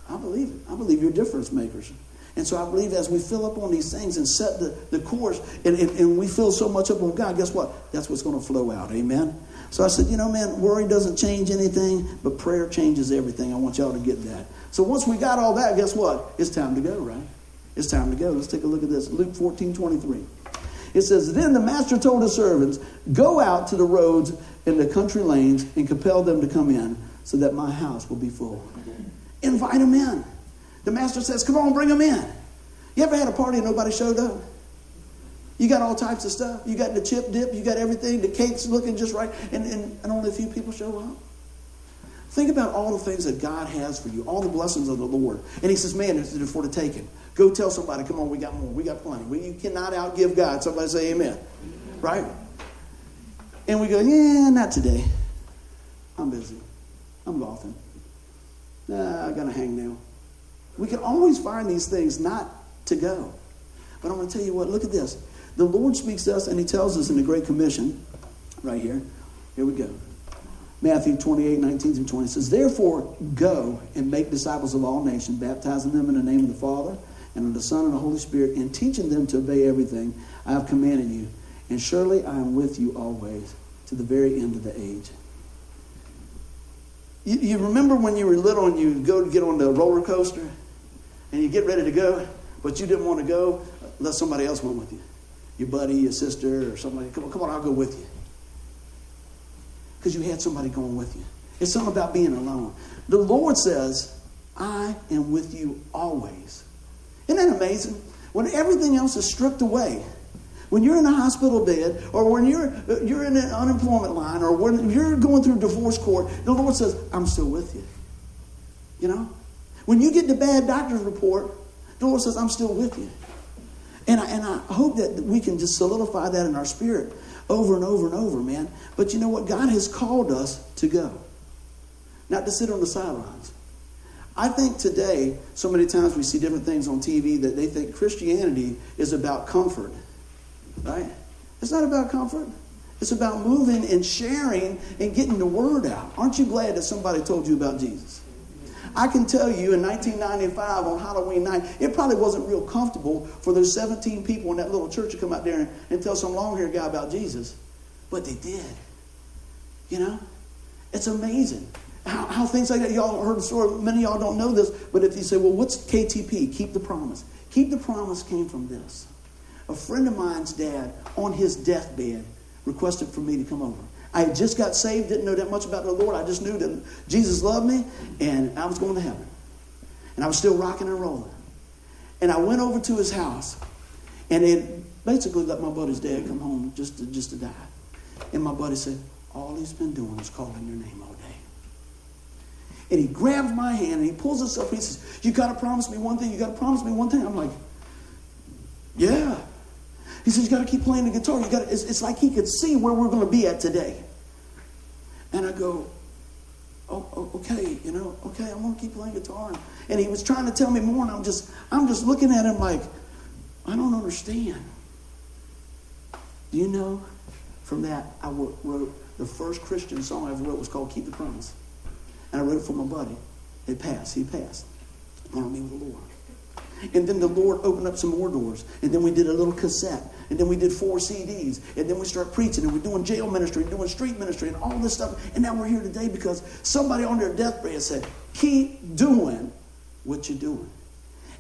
I believe it. I believe you're difference makers. And so I believe as we fill up on these things and set the, the course and, and, and we fill so much up on God, guess what? That's what's going to flow out. Amen. So I said, you know, man, worry doesn't change anything, but prayer changes everything. I want y'all to get that. So once we got all that, guess what? It's time to go, right? It's time to go. Let's take a look at this. Luke 14 23. It says, Then the master told his servants, Go out to the roads and the country lanes and compel them to come in so that my house will be full. Invite them in. The master says, Come on, bring them in. You ever had a party and nobody showed up? You got all types of stuff. You got the chip dip, you got everything, the cake's looking just right, and, and, and only a few people show up. Think about all the things that God has for you, all the blessings of the Lord. And He says, Man, it's for the taking. Go tell somebody, come on, we got more. We got plenty. We, you cannot outgive God. Somebody say amen. Right? And we go, Yeah, not today. I'm busy. I'm golfing. Nah, I got to hang now. We can always find these things not to go. But I'm going to tell you what, look at this. The Lord speaks to us and He tells us in the Great Commission, right here. Here we go. Matthew 28, 19 through 20 says, Therefore, go and make disciples of all nations, baptizing them in the name of the Father and of the Son and the Holy Spirit, and teaching them to obey everything I have commanded you. And surely I am with you always to the very end of the age. You, you remember when you were little and you go to get on the roller coaster? and you get ready to go, but you didn't want to go unless somebody else went with you. Your buddy, your sister, or somebody. Come on, come on, I'll go with you. Because you had somebody going with you. It's something about being alone. The Lord says, I am with you always. Isn't that amazing? When everything else is stripped away, when you're in a hospital bed, or when you're, you're in an unemployment line, or when you're going through divorce court, the Lord says, I'm still with you. You know? When you get the bad doctor's report, the Lord says, I'm still with you. And I, and I hope that we can just solidify that in our spirit over and over and over, man. But you know what? God has called us to go, not to sit on the sidelines. I think today, so many times we see different things on TV that they think Christianity is about comfort, right? It's not about comfort. It's about moving and sharing and getting the word out. Aren't you glad that somebody told you about Jesus? I can tell you in 1995 on Halloween night, it probably wasn't real comfortable for those 17 people in that little church to come out there and, and tell some long haired guy about Jesus. But they did. You know? It's amazing how, how things like that. Y'all heard the story. Many of y'all don't know this, but if you say, well, what's KTP? Keep the promise. Keep the promise came from this. A friend of mine's dad, on his deathbed, requested for me to come over. I just got saved, didn't know that much about the Lord. I just knew that Jesus loved me and I was going to heaven. And I was still rocking and rolling. And I went over to his house and it basically let my buddy's dad come home just to, just to die. And my buddy said, All he's been doing is calling your name all day. And he grabs my hand and he pulls us up. And he says, You got to promise me one thing. You got to promise me one thing. I'm like, Yeah. He says, You got to keep playing the guitar. You got it's, it's like he could see where we're going to be at today. And I go, oh, oh, okay, you know, okay, I'm going to keep playing guitar. And he was trying to tell me more, and I'm just, I'm just looking at him like, I don't understand. Do you know? From that, I wrote the first Christian song I ever wrote was called "Keep the Promise," and I wrote it for my buddy. It passed. He passed. On me with the Lord. And then the Lord opened up some more doors. And then we did a little cassette. And then we did four CDs. And then we started preaching. And we're doing jail ministry, and doing street ministry, and all this stuff. And now we're here today because somebody on their deathbed said, keep doing what you're doing.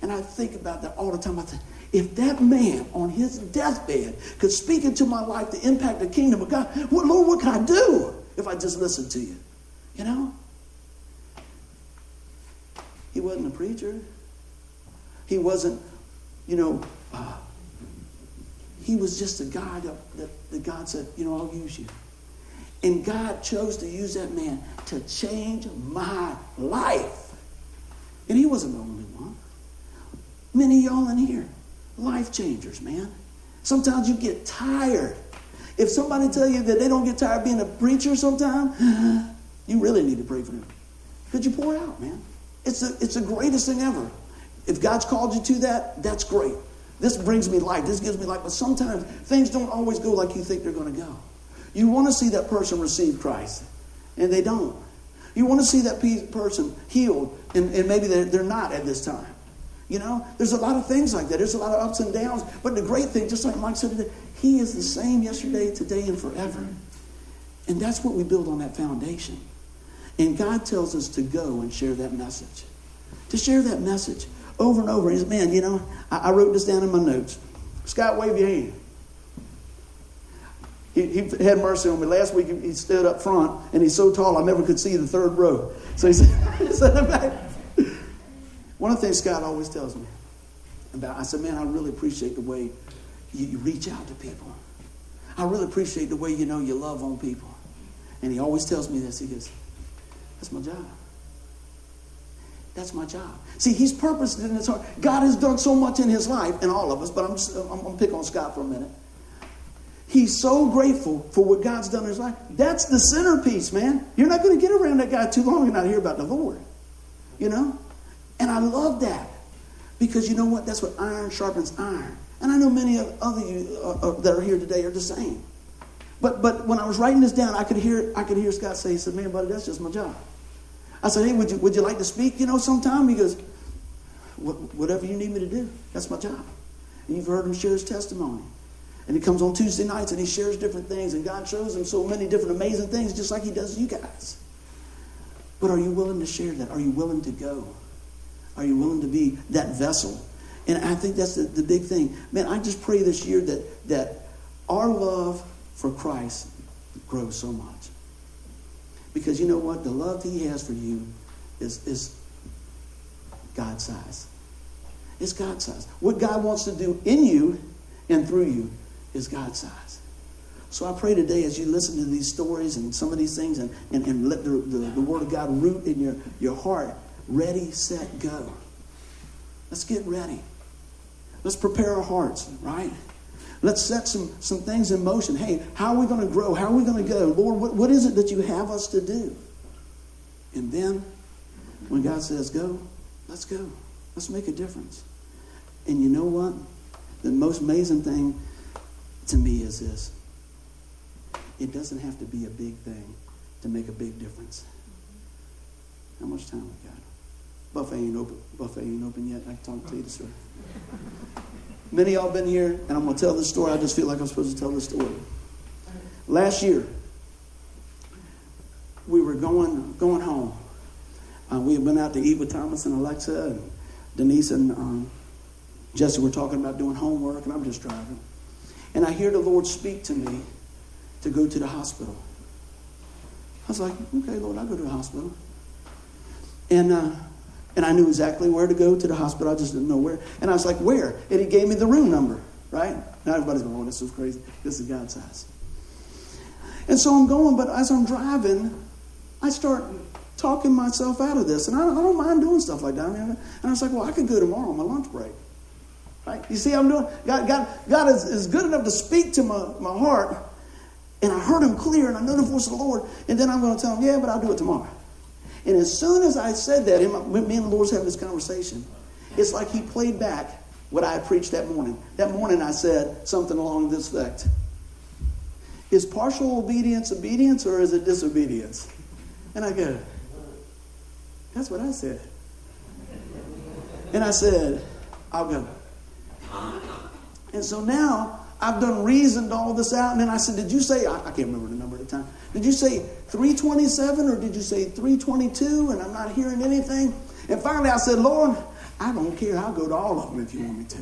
And I think about that all the time. I think, if that man on his deathbed could speak into my life to impact the kingdom of God, Lord, what can I do if I just listen to you? You know? He wasn't a preacher. He wasn't, you know, uh, he was just a guy that, that, that God said, you know, I'll use you. And God chose to use that man to change my life. And he wasn't the only one. Many of y'all in here, life changers, man. Sometimes you get tired. If somebody tell you that they don't get tired being a preacher sometime, [gasps] you really need to pray for them. Could you pour out, man? It's, the it's the greatest thing ever. If God's called you to that, that's great. This brings me life. This gives me life. But sometimes things don't always go like you think they're going to go. You want to see that person receive Christ, and they don't. You want to see that person healed, and, and maybe they're, they're not at this time. You know, there's a lot of things like that. There's a lot of ups and downs. But the great thing, just like Mike said today, he is the same yesterday, today, and forever. And that's what we build on that foundation. And God tells us to go and share that message. To share that message over and over. He said, Man, you know, I, I wrote this down in my notes. Scott, wave your hand. He, he, had mercy on me. Last week he stood up front and he's so tall I never could see the third row. So he [laughs] said. One of the things Scott always tells me about, I said, man, I really appreciate the way you, you reach out to people. I really appreciate the way you know you love on people. And he always tells me this. He goes, that's my job. That's my job. See, he's purposed in his heart. God has done so much in his life, and all of us, but I'm, just, I'm, I'm going to pick on Scott for a minute. He's so grateful for what God's done in his life. That's the centerpiece, man. You're not going to get around that guy too long and not hear about the Lord. You know? And I love that. Because you know what? That's what iron sharpens iron. And I know many of other you uh, uh, that are here today are the same. But but when I was writing this down, I could hear I could hear Scott say, he said, Man, buddy, that's just my job. I said, hey, would you, would you like to speak, you know, sometime? He goes, whatever you need me to do. That's my job. And you've heard him share his testimony. And he comes on Tuesday nights and he shares different things, and God shows him so many different amazing things, just like he does you guys. But are you willing to share that? Are you willing to go? Are you willing to be that vessel? And I think that's the, the big thing. Man, I just pray this year that, that our love for Christ grows so much. Because you know what? The love He has for you is, is God size. It's God size. What God wants to do in you and through you is God size. So I pray today as you listen to these stories and some of these things and, and, and let the, the, the Word of God root in your, your heart, ready, set, go. Let's get ready. Let's prepare our hearts, right? Let's set some, some things in motion. Hey, how are we going to grow? How are we going to go? Lord, what, what is it that you have us to do? And then when God says go, let's go. Let's make a difference. And you know what? The most amazing thing to me is this it doesn't have to be a big thing to make a big difference. How much time we got? Buffet ain't open. Buffet ain't open yet. I can talk to you this Many of y'all been here, and I'm going to tell this story. I just feel like I'm supposed to tell this story. Last year, we were going going home. Uh, we had been out to eat with Thomas and Alexa, and Denise and um, Jesse were talking about doing homework, and I'm just driving. And I hear the Lord speak to me to go to the hospital. I was like, okay, Lord, I'll go to the hospital. And, uh, and I knew exactly where to go to the hospital. I just didn't know where. And I was like, where? And he gave me the room number, right? Now everybody's going, oh, this is crazy. This is God's house. And so I'm going, but as I'm driving, I start talking myself out of this. And I, I don't mind doing stuff like that. And I was like, well, I could go tomorrow on my lunch break. Right? You see, I'm doing, God, God, God is, is good enough to speak to my, my heart and I heard him clear and I know the voice of the Lord. And then I'm going to tell him, yeah, but I'll do it tomorrow. And as soon as I said that, me and the Lord's having this conversation, it's like he played back what I preached that morning. That morning I said something along this effect. Is partial obedience obedience or is it disobedience? And I go, that's what I said. And I said, I'll go. And so now I've done reasoned all this out. And then I said, Did you say, I, I can't remember the number at the time, did you say 327 or did you say 322? And I'm not hearing anything. And finally I said, Lord, I don't care. I'll go to all of them if you want me to.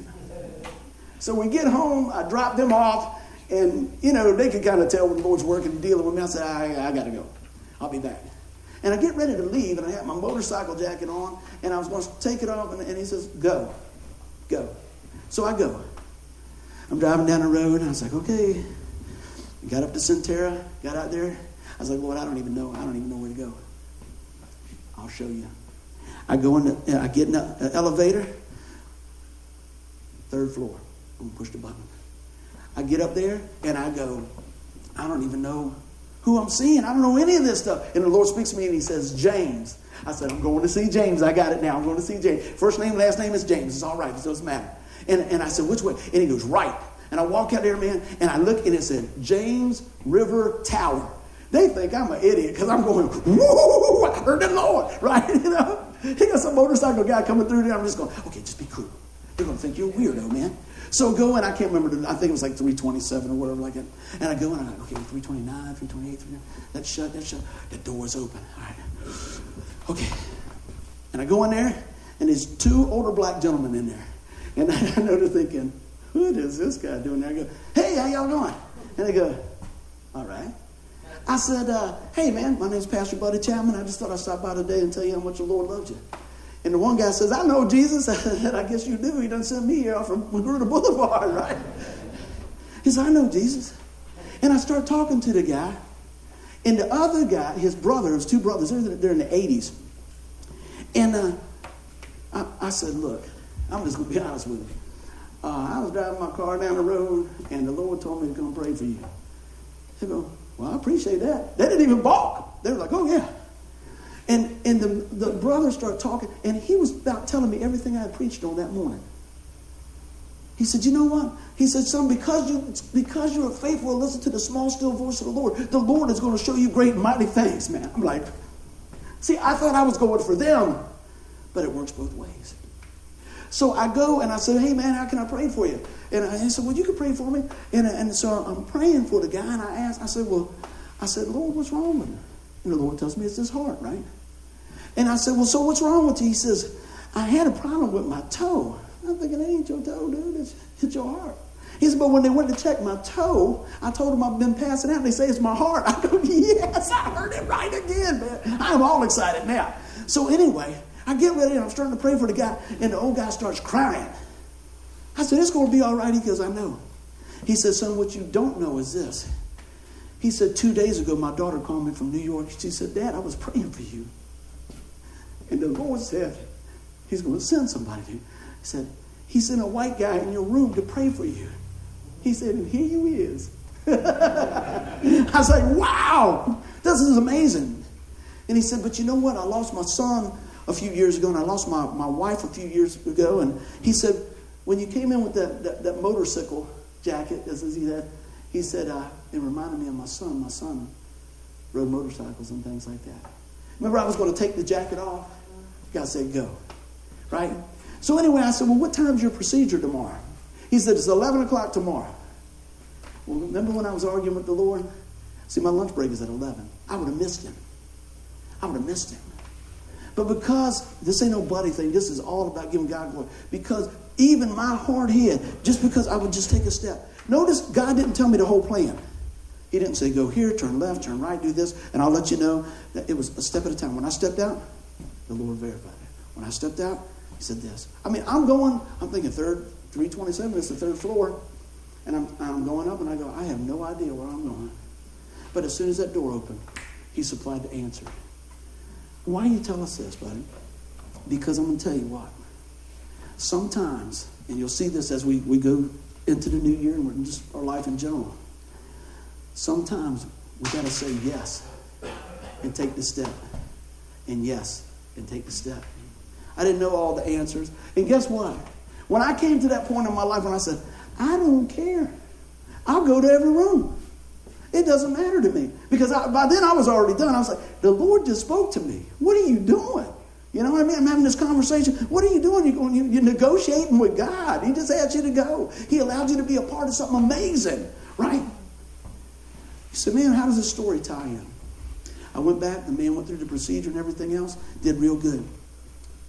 So we get home, I drop them off, and, you know, they could kind of tell when the Lord's working and dealing with me. I said, I, I got to go. I'll be back. And I get ready to leave, and I have my motorcycle jacket on, and I was going to take it off, and, and he says, Go, go. So I go. I'm driving down the road, and I was like, okay. Got up to Sentara, got out there. I was like, Lord, I don't even know. I don't even know where to go. I'll show you. I go in, the, I get in the elevator, third floor. I'm gonna push the button. I get up there and I go, I don't even know who I'm seeing. I don't know any of this stuff. And the Lord speaks to me and He says, James. I said, I'm going to see James. I got it now. I'm going to see James. First name, last name is James. It's all right. It doesn't matter. And, and I said, which way? And he goes, right. And I walk out there, man, and I look and it said, James River Tower. They think I'm an idiot because I'm going, woo, I heard the Lord, right? You know? He got some motorcycle guy coming through there. I'm just going, okay, just be cool. They're going to think you're a weirdo, man. So go and I can't remember, the, I think it was like 327 or whatever like that. And I go and I'm like, okay, 329, 328, 329. That's shut, that's shut. The door's open. All right. Okay. And I go in there, and there's two older black gentlemen in there. And I know they're thinking, what is this guy doing there? I go, hey, how y'all doing? And they go, all right. I said, uh, hey, man, my name's Pastor Buddy Chapman. I just thought I'd stop by today and tell you how much the Lord loves you. And the one guy says, I know Jesus. [laughs] I said, I guess you do. He doesn't send me here off from Magruder Boulevard, [laughs] right? He said, I know Jesus. And I start talking to the guy. And the other guy, his brother, his two brothers, they're, they're in the 80s. And uh, I, I said, look, I'm just going to be honest with you. Uh, I was driving my car down the road, and the Lord told me to come pray for you. They go, well, I appreciate that. They didn't even balk. They were like, oh, yeah. And, and the, the brother started talking, and he was about telling me everything I had preached on that morning. He said, you know what? He said, son, because, you, because you're faithful and listen to the small, still voice of the Lord, the Lord is going to show you great mighty things, man. I'm like, see, I thought I was going for them, but it works both ways. So I go and I said, hey man, how can I pray for you? And I said, well, you can pray for me. And, and so I'm praying for the guy, and I asked, I said, well, I said, Lord, what's wrong with him? And the Lord tells me it's his heart, right? And I said, well, so what's wrong with you? He says, I had a problem with my toe. I'm thinking, it ain't your toe, dude. It's, it's your heart. He said, but when they went to check my toe, I told them I've been passing out. And they say it's my heart. [laughs] I go, yes, I heard it right again, man. I'm all excited now. So anyway, I get ready and I'm starting to pray for the guy, and the old guy starts crying. I said, it's going to be all right. He goes, I know. He said, son, what you don't know is this. He said, two days ago, my daughter called me from New York. She said, Dad, I was praying for you. And the Lord said, He's going to send somebody to you. He said, He sent a white guy in your room to pray for you. He said, and here you is. [laughs] I was like, wow, this is amazing. And he said, but you know what? I lost my son a few years ago, and I lost my, my wife a few years ago. And he said, when you came in with that, that, that motorcycle jacket, as he said, he said, uh, it reminded me of my son. My son rode motorcycles and things like that. Remember, I was going to take the jacket off? God said, go. Right? So anyway, I said, well, what time's your procedure tomorrow? He said, It's 11 o'clock tomorrow. Well, remember when I was arguing with the Lord? See, my lunch break is at 11. I would have missed him. I would have missed him. But because this ain't no buddy thing, this is all about giving God glory. Because even my hard head, just because I would just take a step. Notice God didn't tell me the whole plan. He didn't say, go here, turn left, turn right, do this, and I'll let you know that it was a step at a time. When I stepped out, the Lord verified it. When I stepped out, He said this. I mean, I'm going, I'm thinking third, 327 is the third floor. And I'm, I'm going up and I go, I have no idea where I'm going. But as soon as that door opened, he supplied the answer. Why do you tell us this, buddy? Because I'm going to tell you what. Sometimes, and you'll see this as we, we go into the new year and just our life in general, sometimes we got to say yes and take the step. And yes and take the step. I didn't know all the answers. And guess what? When I came to that point in my life when I said, I don't care, I'll go to every room. It doesn't matter to me. Because I, by then I was already done. I was like, the Lord just spoke to me. What are you doing? You know what I mean? I'm having this conversation. What are you doing? You're, going, you're negotiating with God. He just asked you to go. He allowed you to be a part of something amazing, right? You said, man, how does this story tie in? I went back. The man went through the procedure and everything else. Did real good.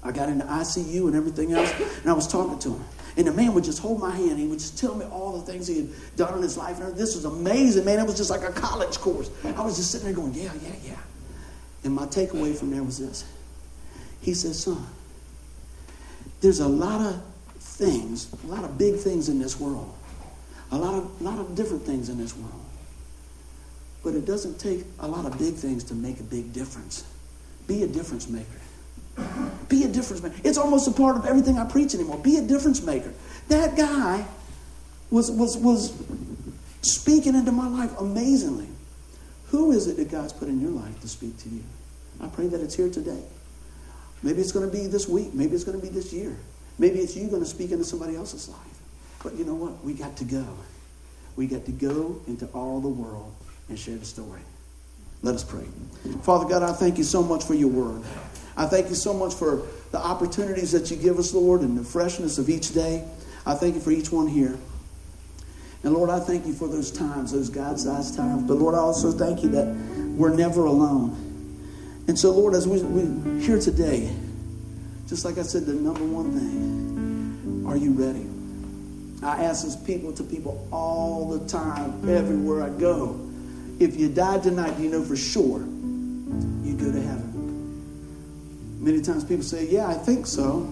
I got into ICU and everything else, and I was talking to him. And the man would just hold my hand. He would just tell me all the things he had done in his life. And this was amazing, man. It was just like a college course. I was just sitting there going, yeah, yeah, yeah. And my takeaway from there was this. He said, son, there's a lot of things, a lot of big things in this world. A lot of, lot of different things in this world. But it doesn't take a lot of big things to make a big difference. Be a difference maker. Be a difference maker. It's almost a part of everything I preach anymore. Be a difference maker. That guy was, was, was speaking into my life amazingly. Who is it that God's put in your life to speak to you? I pray that it's here today. Maybe it's going to be this week. Maybe it's going to be this year. Maybe it's you going to speak into somebody else's life. But you know what? We got to go. We got to go into all the world and share the story. Let us pray. Father God, I thank you so much for your word. I thank you so much for the opportunities that you give us, Lord, and the freshness of each day. I thank you for each one here. And Lord, I thank you for those times, those God sized times. But Lord, I also thank you that we're never alone. And so, Lord, as we, we're here today, just like I said, the number one thing are you ready? I ask this people to people all the time, everywhere I go. If you died tonight, you know for sure you go to heaven. Many times people say, Yeah, I think so.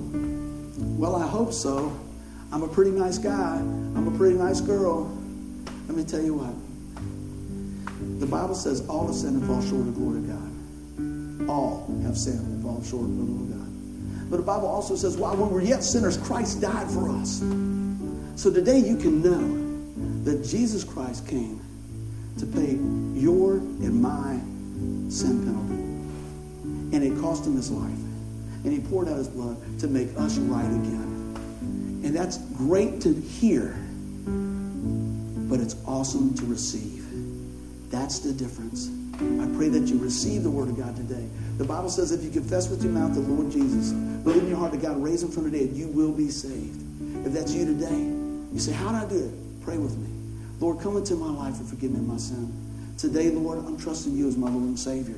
Well, I hope so. I'm a pretty nice guy. I'm a pretty nice girl. Let me tell you what. The Bible says all have sinned and fall short of the glory of God. All have sinned and fall short of the glory of God. But the Bible also says, while we were yet sinners, Christ died for us. So today you can know that Jesus Christ came to pay your and my sin penalty. And it cost him his life. And he poured out his blood to make us right again. And that's great to hear, but it's awesome to receive. That's the difference. I pray that you receive the word of God today. The Bible says if you confess with your mouth the Lord Jesus, believe in your heart that God raised him from the dead, you will be saved. If that's you today, you say, How did I do it? Pray with me. Lord, come into my life and forgive me my sin. Today, Lord, I'm trusting you as my Lord and Savior.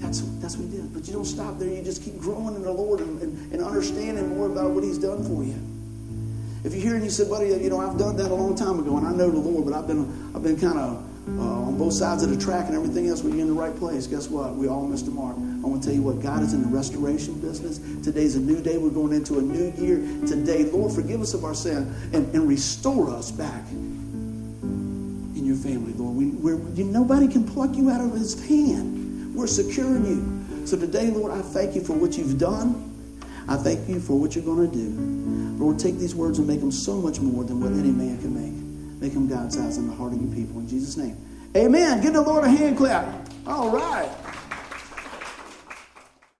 That's, that's what he did. But you don't stop there. You just keep growing in the Lord and, and, and understanding more about what he's done for you. If you're here and you said, buddy, you know, I've done that a long time ago and I know the Lord, but I've been, I've been kind of uh, on both sides of the track and everything else, when you're in the right place. Guess what? We all missed the mark. I want to tell you what, God is in the restoration business. Today's a new day. We're going into a new year. Today, Lord, forgive us of our sin and, and restore us back in your family, Lord. We, you, nobody can pluck you out of his hand. We're securing you. So today, Lord, I thank you for what you've done. I thank you for what you're going to do. Lord, take these words and make them so much more than what any man can make. Make them God's eyes in the heart of your people. In Jesus' name. Amen. Give the Lord a hand clap. All right.